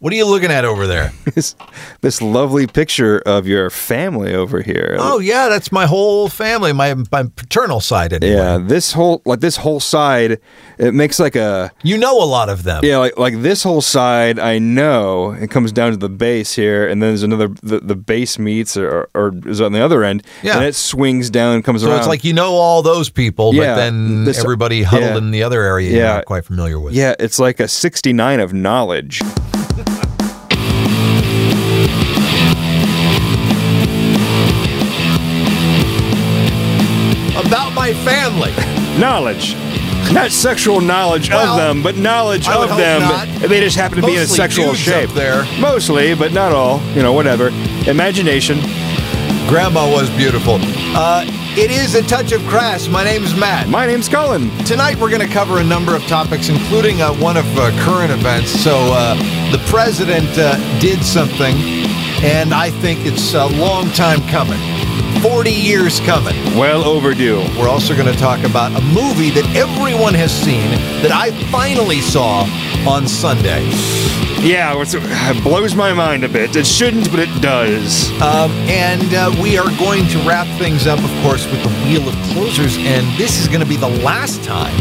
What are you looking at over there? this, this lovely picture of your family over here. Oh yeah, that's my whole family, my my paternal side. Anyway. yeah, this whole like this whole side, it makes like a you know a lot of them. yeah, like like this whole side. I know it comes down to the base here, and then there's another the, the base meets or, or is on the other end. Yeah. and it swings down, and comes So around. So it's like you know all those people, Yeah, but then this- everybody huddled yeah. in the other area you're Yeah. not quite familiar with. yeah, it's like a 69 of knowledge. About my family. Knowledge. Not sexual knowledge Well, of them, but knowledge of them. not. They just happen to be in a sexual shape. there. Mostly, but not all. You know, whatever. Imagination. Grandma was beautiful. Uh, it is a touch of crass. My name's Matt. My name's Colin. Tonight we're going to cover a number of topics, including uh, one of uh, current events. So uh, the president uh, did something, and I think it's a long time coming. 40 years coming. Well overdue. We're also going to talk about a movie that everyone has seen that I finally saw on Sunday. Yeah, it blows my mind a bit. It shouldn't, but it does. Um, and uh, we are going to wrap things up, of course, with the Wheel of Closers. And this is going to be the last time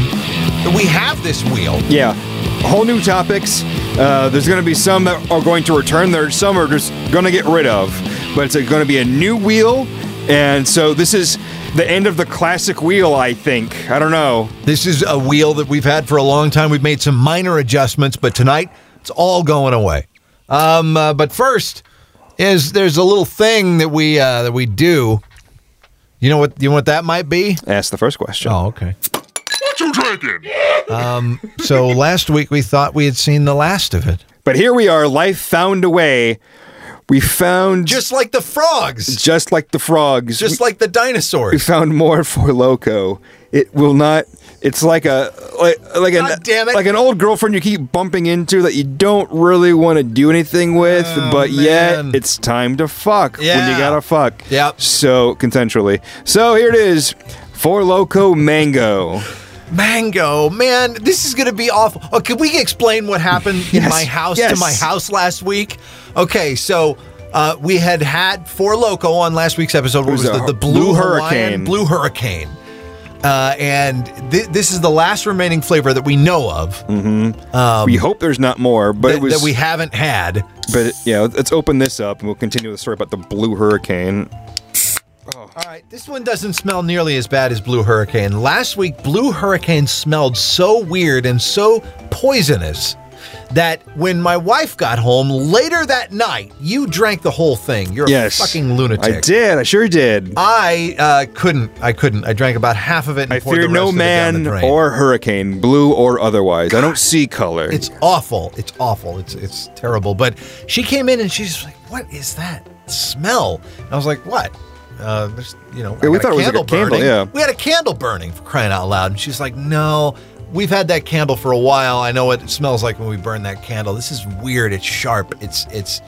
that we have this wheel. Yeah, whole new topics. Uh, there's going to be some that are going to return. There some are just going to get rid of. But it's going to be a new wheel. And so this is the end of the classic wheel, I think. I don't know. This is a wheel that we've had for a long time. We've made some minor adjustments, but tonight it's all going away. Um, uh, but first, is there's a little thing that we uh, that we do. You know what? You know what that might be? Ask the first question. Oh, okay. What you drinking? So last week we thought we had seen the last of it, But here we are. Life found a way. We found just like the frogs, just like the frogs. just we, like the dinosaurs. we found more Four Loko. It will not. It's like a like like an God damn it. like an old girlfriend you keep bumping into that you don't really want to do anything with, Oh, but man. yet it's time to fuck when you gotta fuck. Yep. So consensually. So here it is. Four Loko Mango. Mango, man, this is gonna be awful. Oh, can we explain what happened in my house to my house last week? Okay, so uh, we had had Four Loko on last week's episode. What was was the, the blue blue, hurricane. Hawaiian Blue hurricane. Uh, and thi- this is the last remaining flavor that we know of we hope there's not more, but it was that we haven't had. but yeah, let's open this up and we'll continue the story about the blue hurricane. All right, this one doesn't smell nearly as bad as Blue Hurricane. Last week, Blue Hurricane smelled so weird and so poisonous that when my wife got home later that night, you drank the whole thing. You're Yes. a fucking lunatic. I did, I sure did. I uh, couldn't. I couldn't. I drank about half of it. And I fear no of it down the man or hurricane, blue or otherwise. I don't see color. It's awful. It's awful. It's it's terrible. But she came in and she's like, "What is that smell?" And I was like, "What?" Uh, there's, you know, Yeah, we thought it was like a candle, burning. yeah. we had a candle burning for crying out loud. And she's like, "No, we've had that candle for a while. I know what it smells like when we burn that candle. This is weird. It's sharp. It's it's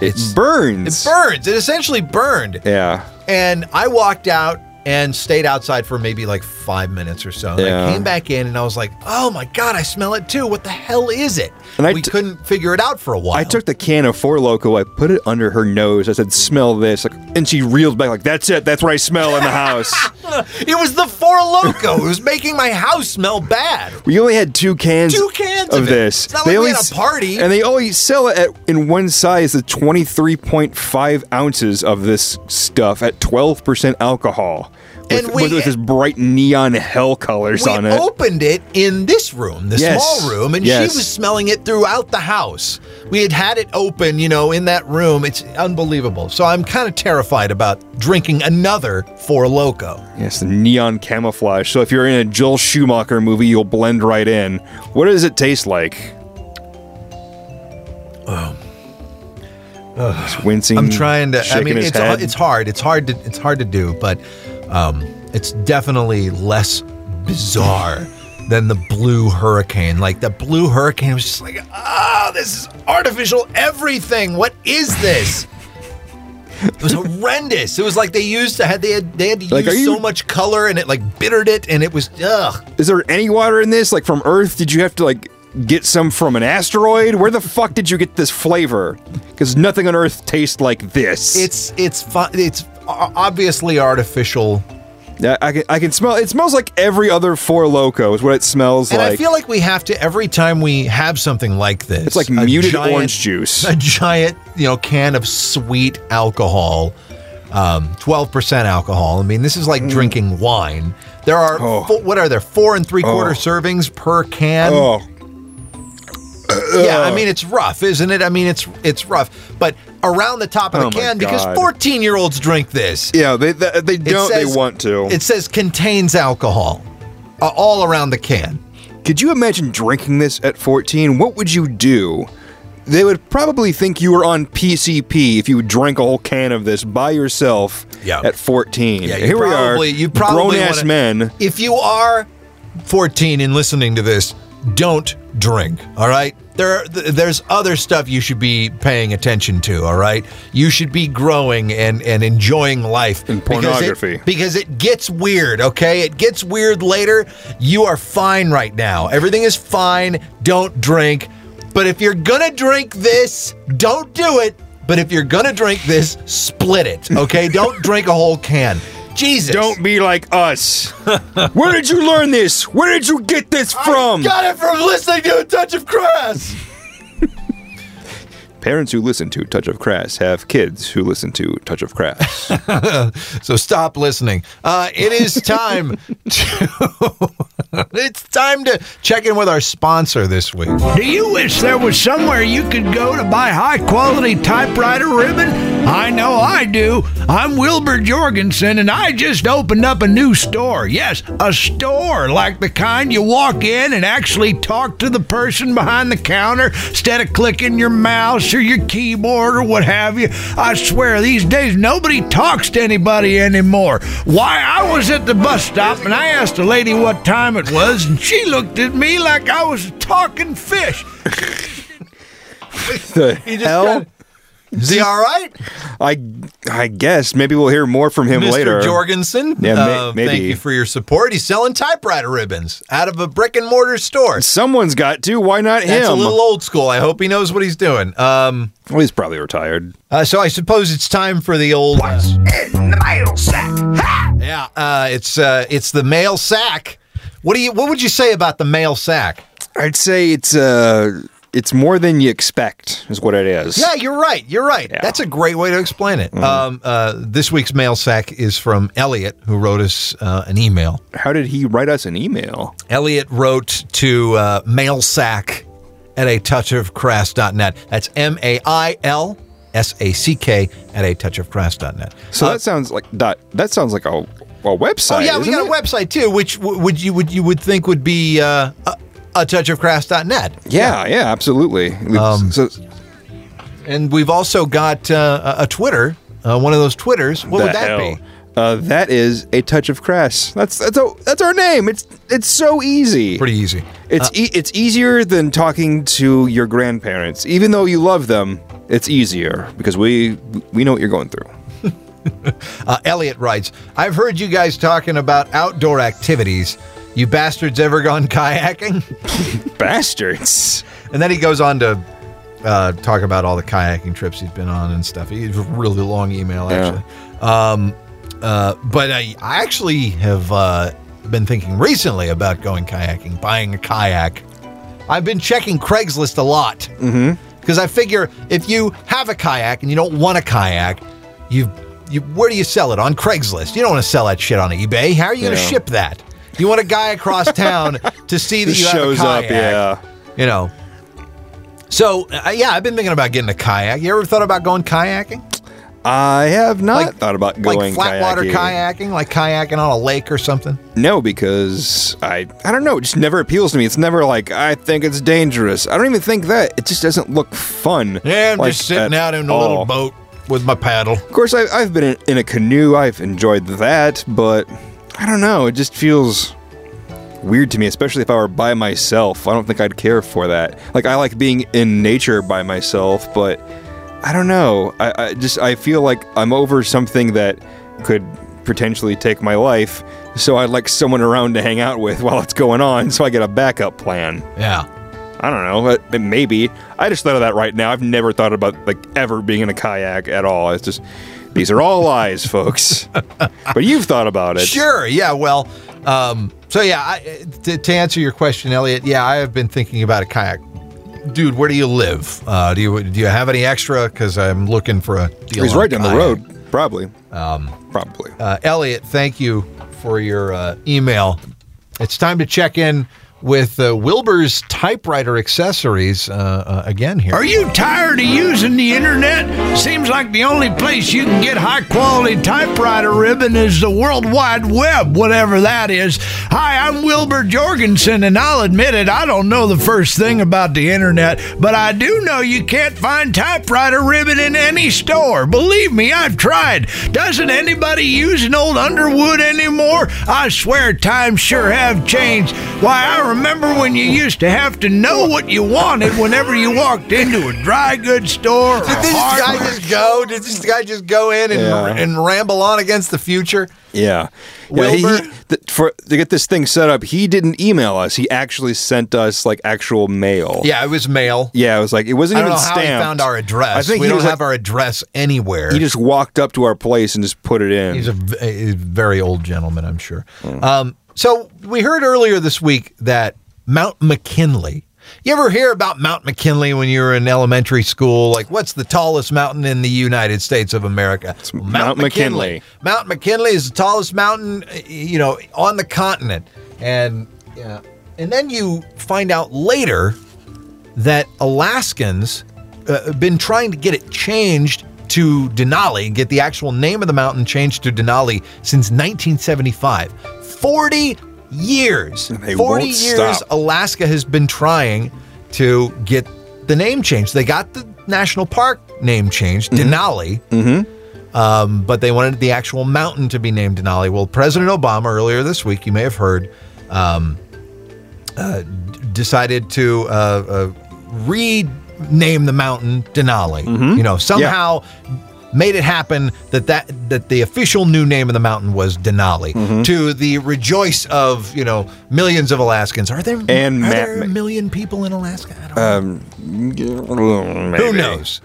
it burns. it burns. It essentially burned." Yeah. And I walked out and stayed outside for maybe like five minutes or so. And Yeah. I came back in and I was like, oh my God, I smell it too. What the hell is it? And I we t- couldn't figure it out for a while. I took the can of Four Loko, I put it under her nose. I said, "Smell this," like, and she reeled back like, "That's it. That's what I smell in the house." it was the Four Loko. it was making my house smell bad. we only had two cans. Two cans of, of this. It's not like we only had a party. and they only sell it at in one size, the twenty three point five ounces of this stuff at twelve percent alcohol. With, And we- with, with this bright neon hell colors on it. opened it in this room, the Yes. small room, and Yes. she was smelling it throughout the house. We had had it open, you know, in that room. It's unbelievable. So I'm kind of terrified about drinking another Four Loko. Yes, the neon camouflage. So if you're in a Joel Schumacher movie, you'll blend right in. What does it taste like? Um, oh. He's wincing. I'm trying to. I mean, it's head. it's hard. It's hard to it's hard to do, but um, it's definitely less bizarre than the blue hurricane. Like the blue hurricane was just like, ah, this is artificial everything. What is this? It was horrendous. It was like they used to had they had they had to Like, use you- so much color and it like bittered it and it was ugh. Is there any water in this? Like from Earth? Did you have to like get some from an asteroid? Where the fuck did you get this flavor? Because nothing on Earth tastes like this. It's it's fun. It's obviously artificial, Yeah, I can, I can smell. It smells like every other Four Loko is what it smells and like. I feel like we have to every time we have something like this. it's like muted giant- orange juice. a giant, you know, can of sweet alcohol, um, twelve percent alcohol. I mean, this is like drinking wine. There are Mm. Oh. fo- what are there four and three quarter Oh. servings per can. Oh, Yeah, I mean it's rough, isn't it? I mean it's it's rough, but around the top of Oh the can because fourteen year olds drink this. yeah. They they, they don't. says- they want to. It says contains alcohol, uh, all around the can. Could you imagine drinking this at 14? What would you do? They would probably think you were on PCP if you drank a whole can of this by yourself Yeah. at 14. Yeah, Here probably- we are, you probably grown ass men. If you are 14 and listening to this, don't drink, all right? There there's other stuff you should be paying attention to, all right? You should be growing and and enjoying life And Because it- pornography. because it gets weird, okay? It gets weird later. You are fine right now. Everything is fine. Don't drink. But if you're to drink this, don't do it. But if you're to drink this, split it, okay? don't drink a whole can. Jesus. Don't be like us. Where did you learn this? Where did you get this from? Got it from listening to a touch of Crass. Parents who listen to Touch of Crass have kids who listen to Touch of Crass. So stop listening. Uh, it is time to. it's time to check in with our sponsor this week. Do you wish there was somewhere you could go to buy high quality typewriter ribbon? I know I do. I'm Wilbur Jorgensen and I just opened up a new store. Yes, a store like the kind you walk in and actually talk to the person behind the counter instead of clicking your mouse or your keyboard or what have you. I swear these days nobody talks to anybody anymore. Why, I was at the bus stop and I asked a lady what time it was and she looked at me like I was a talking fish. the just hell? got- Is he all right? I I guess maybe we'll hear more from him Mr. later. Jorgensen. Yeah, ma- uh, maybe. Thank you for your support. He's selling typewriter ribbons out of a brick and mortar store. Someone's got to. Why not That's him? a little old school. I hope he knows what he's doing. Um, well, he's probably retired. uh, so I suppose it's time for the old. uh, in the mail sack. Ha! yeah, uh, it's uh, it's the mail sack. What do you? What would you say about the mail sack? I'd say it's uh it's more than you expect, is what it is. Yeah, you're right. You're right. Yeah. That's a great way to explain it. Um, uh, this week's mail sack is from Elliot, who wrote us uh, an email. How did he write us an email? Elliot wrote to uh, mailsack at a touchofcrass.net. That's M A I L S A C K at a touch touchofcrass.net. So Uh, that sounds like dot. That sounds like a, a website. oh yeah, we got it? a website too, which w- would you would you would think would be uh, a, a touchofcrass.net. Yeah, yeah, absolutely. Um, so And we've also got uh, a a Twitter, uh, one of those Twitters. What would that hell? be? Uh, that is a touch of crass. That's that's a, that's our name. It's it's so easy. Pretty easy. It's e- it's easier than talking to your grandparents, even though you love them. It's easier because we we know what you're going through. Uh, Elliot writes, I've heard you guys talking about outdoor activities. You bastards ever gone kayaking? Bastards. And then he goes on to uh, talk about all the kayaking trips he's been on and stuff. He's a really long email, Yeah. actually. Um, uh, but I, I actually have uh, been thinking recently about going kayaking, buying a kayak. I've been checking Craigslist a lot because I figure if you have a kayak and you don't want a kayak, you you where do you sell it on Craigslist? You don't want to sell that shit on eBay. How are you going to ship that? You want a guy across town to see that you shows have a up. Yeah. you know. So uh, yeah, I've been thinking about getting a kayak. You ever thought about going kayaking? I have not Like- thought about like going flat water kayaking. kayaking, like kayaking on a lake or something. No, because I I don't know. It just never appeals to me. It's never like I think it's dangerous. I don't even think that. It just doesn't look fun. Yeah, I'm like, just sitting at out in a all. little boat with my paddle. Of course, I, I've been in, in a canoe. I've enjoyed that, but I don't know. It just feels weird to me, especially if I were by myself. I don't think I'd care for that. Like I like being in nature by myself, but I don't know. I, I just I feel like I'm over something that could potentially take my life. So I'd like someone around to hang out with while it's going on, so I get a backup plan. Yeah. I don't know. but- but Maybe. I just thought of that right now. I've never thought about like ever being in a kayak at all. It's just these are all lies, folks. but you've thought about it. Sure. Yeah. Well. Um, so yeah. I, to, to answer your question, Elliot. Yeah, I have been thinking about a kayak. Dude, where do you live? Uh, do you do you have any extra? Because I'm looking for a deal. He's right down the road. Probably. Um, Probably. Uh, Elliot, thank you for your uh, email. It's time to check in with uh, Wilbur's typewriter accessories uh, uh, again here. Are you tired of using the internet? Seems like the only place you can get high quality typewriter ribbon is the World Wide Web, whatever that is. Hi, I'm Wilbur Jorgensen, and I'll admit it, I don't know the first thing about the internet, but I do know you can't find typewriter ribbon in any store. Believe me, I've tried. Doesn't anybody use an old Underwood anymore? I swear times sure have changed. Why, I remember when you used to have to know what you wanted whenever you walked into a dry goods store. Did this guy hardware just go? Did this guy just go in and, Yeah. and ramble on against the future? Yeah. Yeah, he, he- th- for to get this thing set up, he didn't email us. He actually sent us like actual mail. Yeah, it was mail. Yeah, it was like it wasn't I don't even know how stamped. he found our address. I think we he don't was have like, our address anywhere. he just walked up to our place and just put it in. He's a, v- a very old gentleman, I'm sure. Hmm. Um, so we heard earlier this week that Mount McKinley. You ever hear about Mount McKinley when you were in elementary school? Like, what's the tallest mountain in the United States of America? Well, Mount McKinley. Mount McKinley is the tallest mountain, you know, on the continent. And yeah, and then you find out later that Alaskans uh, have been trying to get it changed to Denali, get the actual name of the mountain changed to Denali since 1975. 40 years. They 40 won't years stop. Alaska has been trying to get the name changed. They got the national park name changed, Denali. Mm-hmm. Um, but they wanted the actual mountain to be named Denali. Well, President Obama earlier this week, you may have heard, um, uh, d- decided to uh, uh, rename the mountain Denali. You know, somehow made it happen that, that that the official new name of the mountain was Denali. To the rejoice of you know millions of Alaskans. Are there And are Matt there a million people in Alaska? I don't know. Who knows?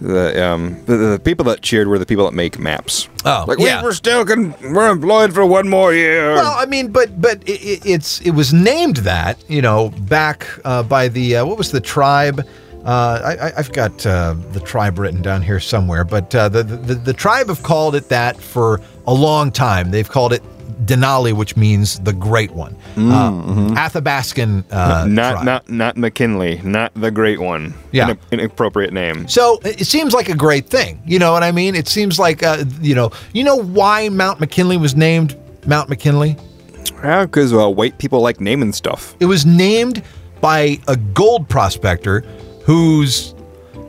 The, um, the, the people that cheered were the people that make maps. Oh, like yeah. we, we're still con- we're employed for one more year. Well, I mean, but but it, it- it's it was named that you know back uh, by the uh, what was the tribe? Uh, I, I- I've got uh, the tribe written down here somewhere, but uh, the, the the tribe have called it that for a long time. They've called it Denali, which means the Great One. Uh, Athabascan uh, not tribe. not not McKinley, not the great one. Yeah. An, inappropriate name. So it seems like a great thing. You know what I mean? It seems like uh, you know you know why Mount McKinley was named Mount McKinley. Yeah, because uh, white people like naming stuff. It was named by a gold prospector who's,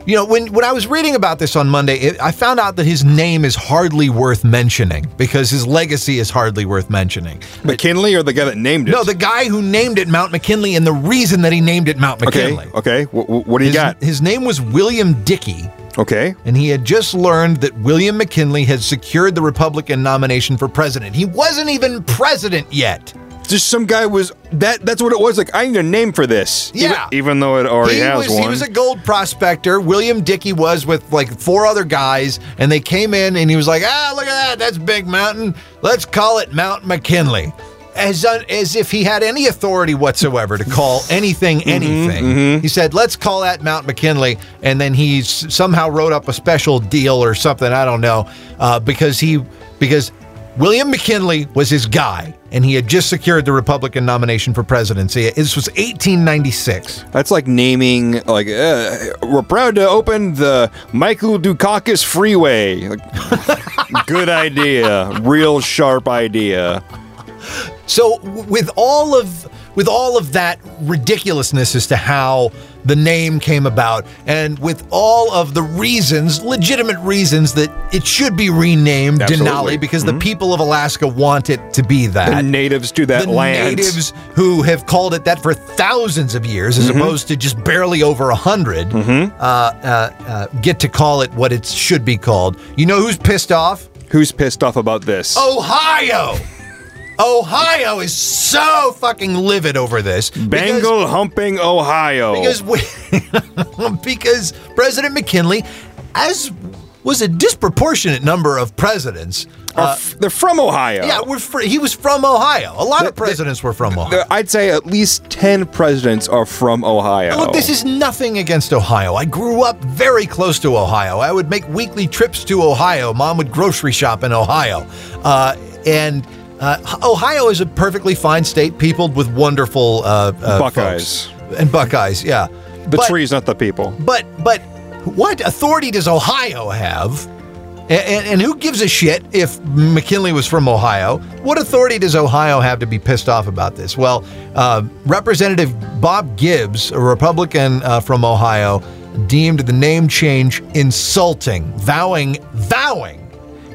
you know, when, when I was reading about this on Monday, it, I found out that his name is hardly worth mentioning because his legacy is hardly worth mentioning. McKinley or the guy that named it? No, the guy who named it Mount McKinley and the reason that he named it Mount McKinley. okay. Wh- wh- what do you His, got? his name was William Dickey. Okay, And he had just learned that William McKinley had secured the Republican nomination for president. He wasn't even president yet. Just some guy was that. That's what it was. Like I need a name for this. Even- Yeah. even, though it already he has was, one. He was a gold prospector. William Dickey was with like four other guys, and they came in, and he was like, "Ah, look at that! That's Big Mountain. Let's call it Mount McKinley." As un, as if he had any authority whatsoever to call anything Mm-hmm, anything. He said, "Let's call that Mount McKinley," and then he s- somehow wrote up a special deal or something. I don't know, uh, because he because. William McKinley was his guy, and he had just secured the Republican nomination for presidency. This was 1896. That's like naming like uh, we're proud to open the Michael Dukakis Freeway. Like, good idea, real sharp idea. So with all of with all of that ridiculousness as to how the name came about and with all of the reasons, legitimate reasons that it should be renamed Absolutely. Denali because the people of Alaska want it to be that. The natives to that the land. natives who have called it that for thousands of years, Mm-hmm. as opposed to just barely over a 100 uh, uh, uh, get to call it what it should be called. You know who's pissed off? Who's pissed off about this? Ohio. Ohio is so fucking livid over this. Bengal humping Ohio. because we, because President McKinley, as was a disproportionate number of presidents. Are f- they're from Ohio. Yeah, we're fr- he was from Ohio. A lot of presidents were from Ohio. There- I'd say at least 10 presidents are from Ohio. Look, this is nothing against Ohio. I grew up very close to Ohio. I would make weekly trips to Ohio. Mom would grocery shop in Ohio. Uh, and uh, Ohio is a perfectly fine state, peopled with wonderful uh, uh, Buckeyes. folks. And Buckeyes, yeah. the But- trees, not the people. But but what authority does Ohio have? And, and, and who gives a shit if McKinley was from Ohio? What authority does Ohio have to be pissed off about this? Well, uh, Representative Bob Gibbs, a Republican uh, from Ohio, deemed the name change insulting, vowing vowing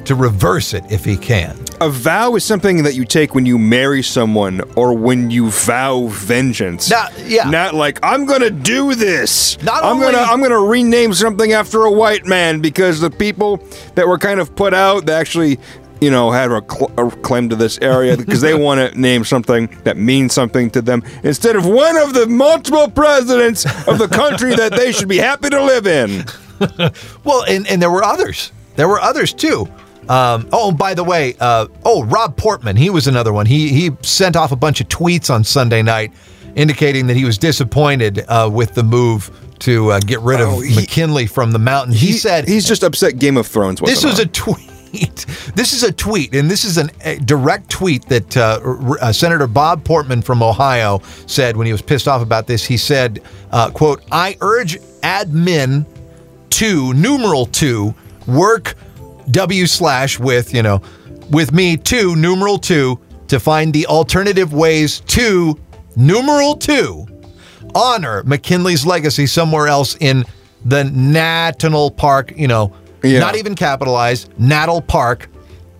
to reverse it if he can. A vow is something that you take when you marry someone or when you vow vengeance. Not- yeah. Not like I'm gonna do this. Not I'm only- gonna I'm gonna rename something after a white man because the people that were kind of put out that actually you know had a, cl- a claim to this area because they want to name something that means something to them instead of one of the multiple presidents of the country that they should be happy to live in. Well, and, and there were others. There were others too. Um, oh, by the way, uh, oh, Rob Portman, he was another one. He he sent off a bunch of tweets on Sunday night indicating that he was disappointed uh, with the move to uh, get rid of Oh, he- McKinley from the mountain. He, said he's just upset Game of Thrones this was on. a tweet. This is a tweet, and this is an, a direct tweet that uh, R- uh, Senator Bob Portman from Ohio said when he was pissed off about this. He said, uh, "quote I urge admin to numeral two work w slash with you know with me to numeral two to find the alternative ways to numeral two honor McKinley's legacy somewhere else in the National Park, you know, Yeah. not even capitalized, Natal Park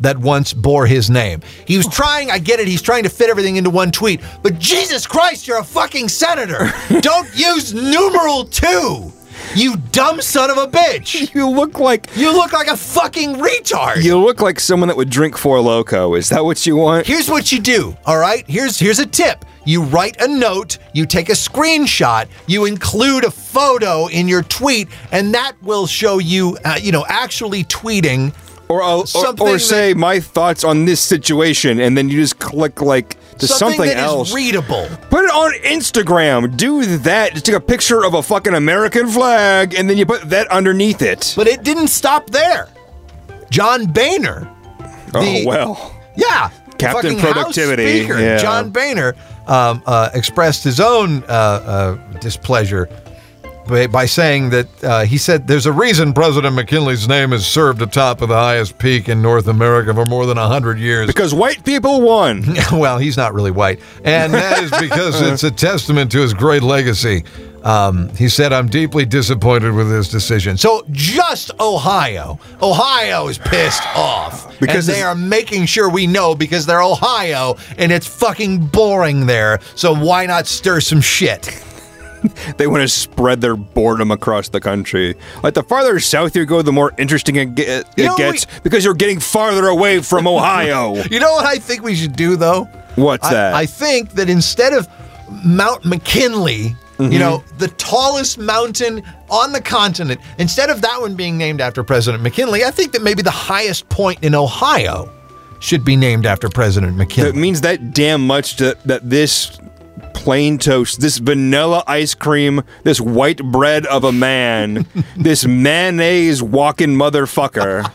that once bore his name. He was trying, I get it, he's trying to fit everything into one tweet, but Jesus Christ, you're a fucking senator. Don't use numeral two. You dumb son of a bitch. you look like You look like a fucking retard. You look like someone that would drink Four Loko. Is that what you want? Here's what you do, all right? Here's here's a tip. You write a note, you take a screenshot, you include a photo in your tweet, and that will show you, uh, you know, actually tweeting. Or, uh, or, or that- say my thoughts on this situation, and then you just click like to something, something, that is else. readable. put it on Instagram. Do that. Just take a picture of a fucking American flag, and then you put that underneath it. But it didn't stop there. John Boehner, oh the- well. yeah, Captain Productivity, Speaker, yeah. John Boehner um, uh, expressed his own uh, uh, displeasure by, by saying that uh, he said there's a reason President McKinley's name has served atop of the highest peak in North America for more than 100 years. Because white people won. well, he's not really white. And that is because it's a testament to his great legacy. Um, he said, I'm deeply disappointed with this decision. So just Ohio. Ohio is pissed off. Because Because they are making sure we know because they're Ohio and it's fucking boring there. So why not stir some shit? They want to spread their boredom across the country. Like the farther south you go, the more interesting it, ge- it You know, gets we- because you're getting farther away from Ohio. You know what I think we should do though? What's I- that? I think that instead of Mount McKinley, Mm-hmm. you know, the tallest mountain on the continent, instead of that one being named after President McKinley, I think that maybe the highest point in Ohio should be named after President McKinley. It means that damn much to, that this plain toast, this vanilla ice cream, this white bread of a man, this mayonnaise walking motherfucker,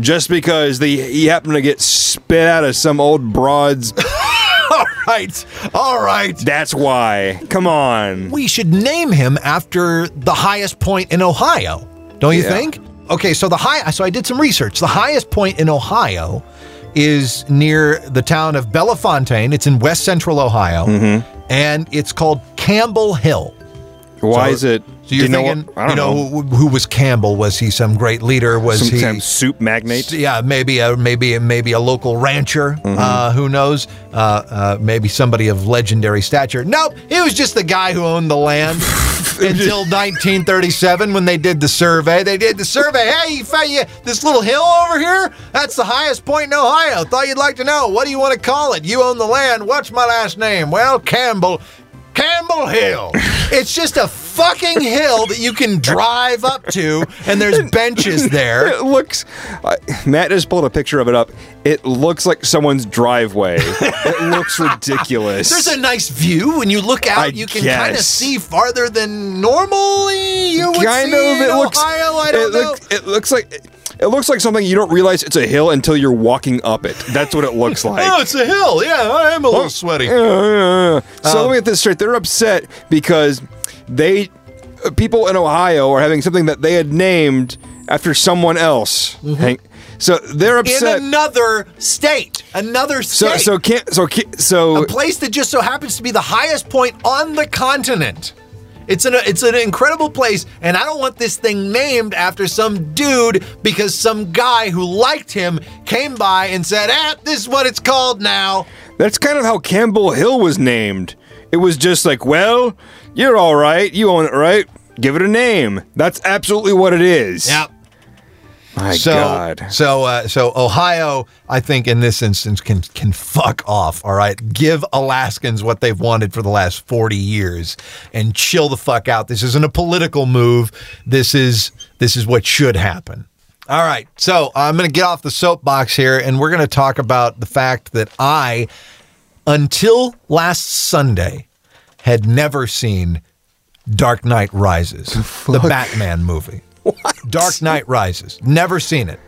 just because they, he happened to get spit out of some old broad's. all right, all right. That's why. Come on. We should name him after the highest point in Ohio, don't you Yeah. think? Okay, so the high so I did some research. The highest point in Ohio is near the town of Bellefontaine. It's in west central Ohio, Mm-hmm. and it's called Campbell Hill. Why So- is it So you're You know thinking, what? I don't you know, know. Who, who was Campbell? Was he some great leader? Was Some he of soup magnate. Yeah, maybe a maybe maybe a local rancher. Mm-hmm. Uh, who knows? Uh, uh, maybe somebody of legendary stature. Nope, he was just the guy who owned the land until 1937 when they did the survey. They did the survey. Hey, you found you this little hill over here? That's the highest point in Ohio. Thought you'd like to know. What do you want to call it? You own the land. What's my last name? Well, Campbell. Campbell Hill. It's just a fucking hill that you can drive up to, and there's benches there. It looks. Uh, Matt just pulled a picture of it up. It looks like someone's driveway. it looks ridiculous. There's a nice view when you look out. I you can kind of see farther than normally you would kind see of. in It looks. I don't know. look- it looks like. It looks like something you don't realize it's a hill until you're walking up it. That's what it looks like. oh, it's a hill. Yeah, I am a little sweaty. Yeah, yeah. So Um, let me get this straight. They're upset because they uh, people in Ohio are having something that they had named after someone else. Hang- So they're upset In another state, another state, so so can't so so a place that just so happens to be the highest point on the continent. It's an it's an incredible place, and I don't want this thing named after some dude because some guy who liked him came by and said, "Ah, this is what it's called now." that's kind of how Campbell Hill was named. It was just like, well, you're all right. You own it, right? Give it a name. That's absolutely what it is. Yep. My so, God. So, uh, so Ohio, I think in this instance can can fuck off. All right, give Alaskans what they've wanted for the last forty years, and chill the fuck out. This isn't a political move. This is this is what should happen. All right, so I'm going to get off the soapbox here, and we're going to talk about the fact that I, until last Sunday, had never seen Dark Knight Rises, the Batman movie. Dark Knight Rises. Never seen it.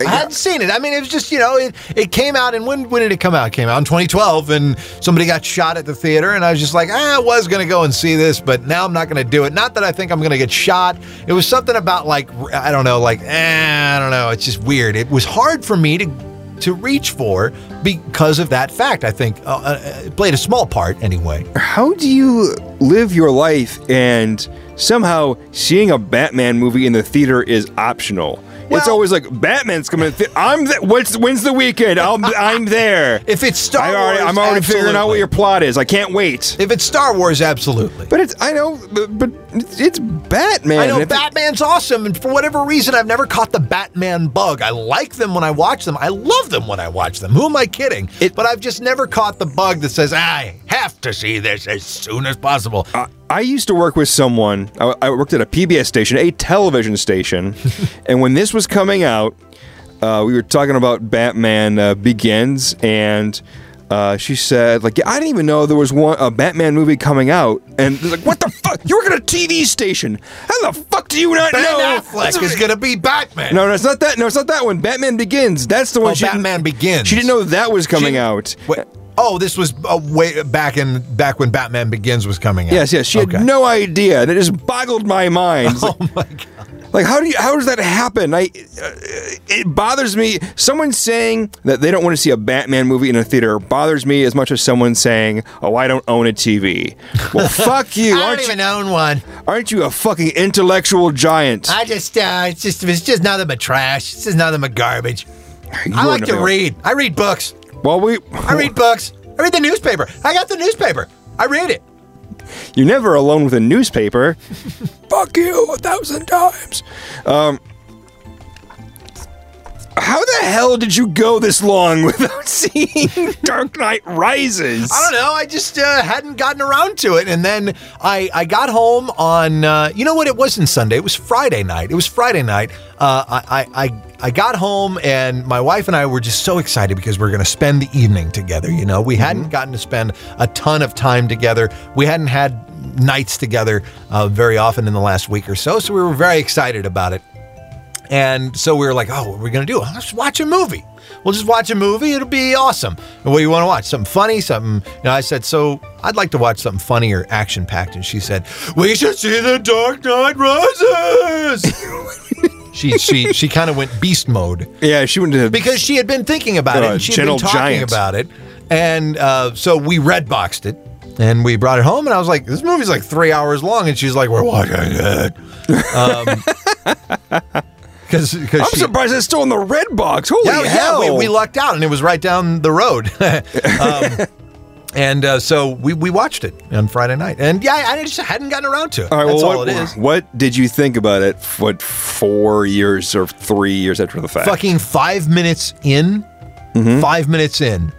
I hadn't seen it. I mean, it was just, you know, it, it came out, and when, when did it come out? It came out in 2012, and somebody got shot at the theater, and I was just like, ah, I was going to go and see this, but now I'm not going to do it. Not that I think I'm going to get shot. It was something about, like, I don't know, like, eh, I don't know. It's just weird. It was hard for me to to reach for because of that fact. I think uh, uh, it played a small part anyway. how do you live your life and somehow seeing a Batman movie in the theater is optional? it's always like Batman's coming. The- I'm th- what's when's the weekend? I'll, I'm there. If it's Star I already, Wars, I'm already figuring out what your plot is. I can't wait. If it's Star Wars, absolutely. But it's I know, but, but it's Batman. I know If Batman's awesome, and for whatever reason, I've never caught the Batman bug. I like them when I watch them. I love them when I watch them. Who am I kidding? It- but I've just never caught the bug that says I have to see this as soon as possible. I, I used to work with someone. I, I worked at a PBS station, a television station, and when this was coming out, uh, we were talking about Batman uh, Begins, and uh, she said, "Like, yeah, I didn't even know there was one a Batman movie coming out." And they're like, "What the fuck? You work at a TV station? How the fuck do you not ben know?" Affleck is going to be Batman. No, no, it's not that. No, it's not that one. Batman Begins. That's the one. Oh, she Batman Begins. She didn't know that was coming She- out. Wait, oh, this was uh, way back in back when Batman Begins was coming out. Yes, yes. She Okay. had no idea. That just boggled my mind. It's Oh like, my god. Like, how do you? How does that happen? I, uh, it bothers me. Someone saying that they don't want to see a Batman movie in a theater bothers me as much as someone saying, "Oh, I don't own a TV." Well, fuck you. I Aren't don't you? even own one. Aren't you a fucking intellectual giant? I just, uh, it's just, it's just nothing but trash. It's just nothing but garbage. You I like to read. I read books. Well, we. I read books. I read the newspaper. I got the newspaper. I read it. You're never alone with a newspaper. Fuck you a thousand times. Um, how the hell did you go this long without seeing Dark Knight Rises? I don't know. I just uh, hadn't gotten around to it, and then I I got home on uh, you know what? It wasn't Sunday. It was Friday night. It was Friday night. Uh, I, I I I got home, and my wife and I were just so excited because we are going to spend the evening together. You know, we hadn't gotten to spend a ton of time together. We hadn't had nights together uh, very often in the last week or so, so we were very excited about it. And so we were like, oh, what are we going to do? Let's watch a movie. We'll just watch a movie. It'll be awesome. And what do you want to watch? Something funny? Something, you know, I said, so I'd like to watch something funny or action packed. And she said, we should see The Dark Knight Rises. she she, she kind of went beast mode Yeah, she went to because she had been thinking about it Uh, and she'd Gentle been talking Giant. about it. And uh, so we red boxed it and we brought it home, and I was like, "This movie's like three hours long," and she's like, "We're watching it." Because because I'm because she, surprised it's still in the red box. Holy yeah, hell! yeah, we, we lucked out, and it was right down the road. um, and uh, so we, we watched it on Friday night, and yeah, I just hadn't gotten around to it. all right, That's well, all what, it is. what did you think about it? What four years or three years after the fact? Fucking five minutes in, Mm-hmm. five minutes in,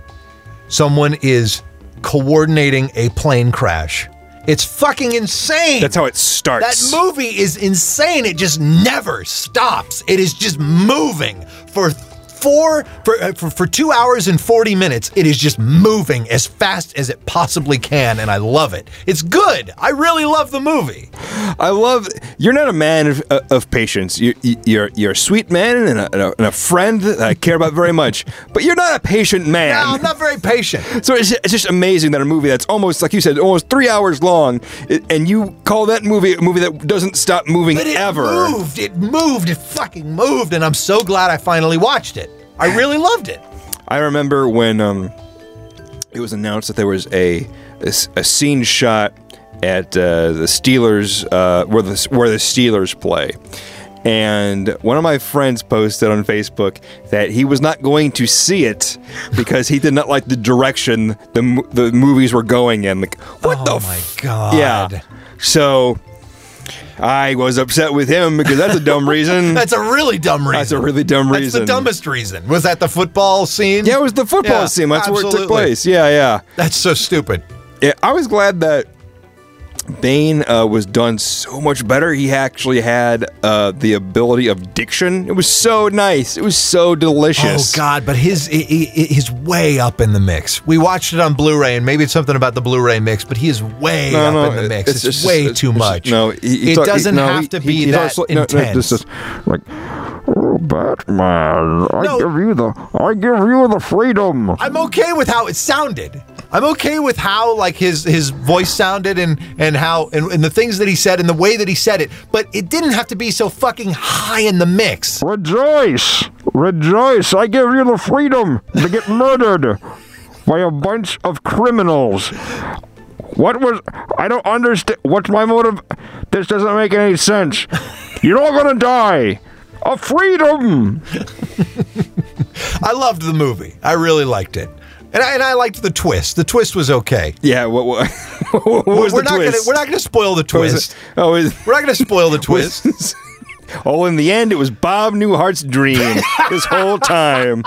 someone is coordinating a plane crash. It's fucking insane. That's how it starts. That movie is insane. It just never stops. It is just moving for four for, uh, for for two hours and forty minutes. It is just moving as fast as it possibly can, and I love it. It's good. I really love the movie. I love. You're not a man of, uh, of patience. You, you- you're you're a sweet man and a, and a- and a friend that I care about very much. But you're not a patient man. No, I'm not very patient. So it's, it's just amazing that a movie that's almost like you said, almost three hours long, and you call that movie a movie that doesn't stop moving But it ever. moved. It moved. It fucking moved, and I'm so glad I finally watched it. I really loved it. I remember when um, it was announced that there was a a scene shot at uh, the Steelers uh, where the where the Steelers play. And one of my friends posted on Facebook that he was not going to see it because he did not like the direction the the movies were going in. Like, what Oh the my f- God. Yeah. So I was upset with him because that's a dumb reason. That's a really dumb reason. That's a really dumb reason. That's the dumbest reason. Was that the football scene? yeah, it was the football Yeah, scene. That's where it took place. Yeah, yeah. That's so stupid. Yeah, I was glad that Bane uh, was done so much better. He actually had uh, the ability of diction. It was so nice. It was so delicious. Oh. God! But his he's way up in the mix. We watched it on Blu-ray, and maybe it's something about the Blu-ray mix, but he is way No, up no, in the mix. It's, just- way it's- too it's- much. No, he- he it talk- doesn't no, have he- to he- be he that talks intense. no, this is like, oh, Batman, I give you the, I give you the freedom. I'm okay with how it sounded. I'm okay with how like his his voice sounded and and how and, and the things that he said and the way that he said it. But it didn't have to be so fucking high in the mix. Rejoice, rejoice! I give you the freedom to get murdered by a bunch of criminals. What was? I don't understand. What's my motive? This doesn't make any sense. You're all gonna die. A freedom. I loved the movie. I really liked it. And I, and I liked the twist. The twist was okay. Yeah. What? What, what was we're the not twist? gonna we're not gonna spoil the twist. Oh, is, We're not gonna spoil the twist. was- oh, in the end, it was Bob Newhart's dream this whole time.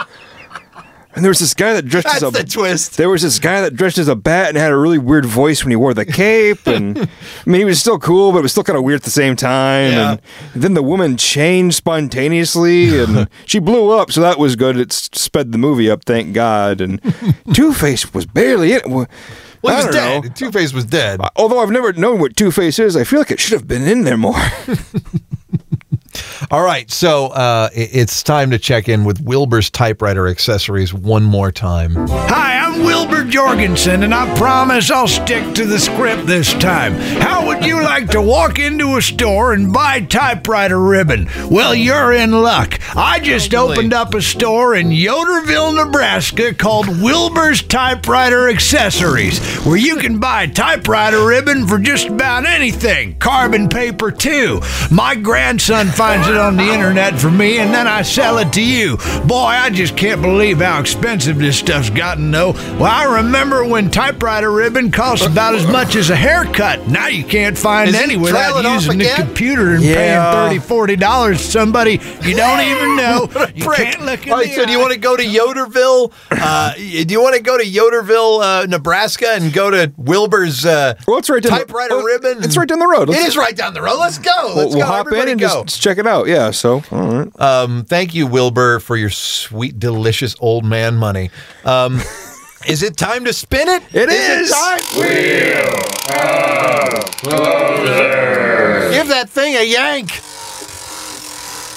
And there was this guy that dressed That's as a the twist. There was this guy that dressed as a bat and had a really weird voice when he wore the cape, and I mean he was still cool, but it was still kind of weird at the same time. Yeah. And then the woman changed spontaneously, and she blew up, so that was good. It sped the movie up, thank God. And Two Face was barely in it. Well, Well, he was dead. Two Face was dead. Although I've never known what Two Face is, I feel like it should have been in there more. All right, so uh, it's time to check in with Wilbur's typewriter accessories one more time. Hi, I'm Wilbur Jorgensen, and I promise I'll stick to the script this time. How would you like to walk into a store and buy typewriter ribbon? Well, you're in luck. I just opened up a store in Yoderville, Nebraska called Wilbur's Typewriter Accessories, where you can buy typewriter ribbon for just about anything. Carbon paper, too. My grandson finds it on the internet for me, and then I sell it to you. Boy, I just can't believe how expensive this stuff's gotten, though. Well, I remember when typewriter ribbon cost about as much as a haircut. Now you can't find Is he any without using the computer and Yeah. paying $30, $40 to somebody you don't even know. You Prick. can't look in All right, the so do you want to go to Yoderville? Uh, do you want to go to Yoderville, uh, Nebraska, and go to Wilbur's uh, Well, it's right down the- typewriter well, ribbon? it's right down the road. It Let's- is right down the road. Let's go. we'll Let's we'll go. hop in and go. just, just check it out. Yeah. So, all right. Um, thank you, Wilbur, for your sweet, delicious old man money. Um, is it time to spin it? It is. is. It time? Give that thing a yank.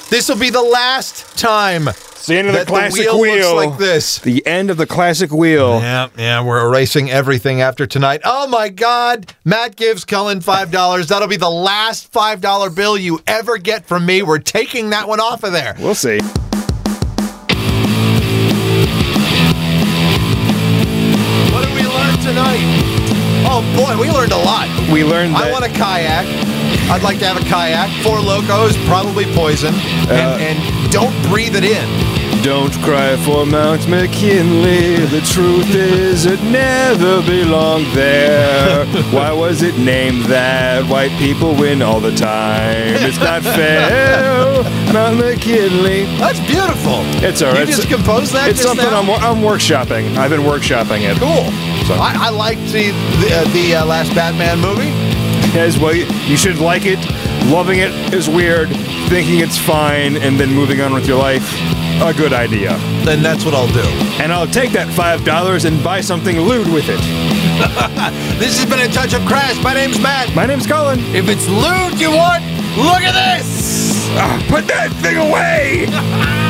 This will be the last time It's the end of the classic the wheel, wheel. looks like this. The end of the classic wheel. Yeah, yeah, we're erasing everything after tonight. Oh my God. Matt gives Colin $5. That'll be the last $5 bill you ever get from me. We're taking that one off of there. We'll see. What did we learn tonight? Oh boy, we learned a lot. We learned that I want a kayak. I'd like to have a kayak. Four Lokos, probably poison, Uh, and, and don't breathe it in. Don't cry for Mount McKinley. The truth is, it never belonged there. Why was it named that? White people win all the time. It's not fair. Mount McKinley. That's beautiful. It's all right. You just composed that. It's something now? I'm, I'm workshopping. I've been workshopping it. cool. So- I, I liked the the, uh, the uh, last Batman movie. As well, you should like it. Loving it is weird. Thinking it's fine and then moving on with your life, a good idea. Then that's what I'll do. And I'll take that five dollars and buy something lewd with it. This has been a touch of crass. My name's Matt. My name's Colin. If it's lewd you want, look at this. Ah, put that thing away.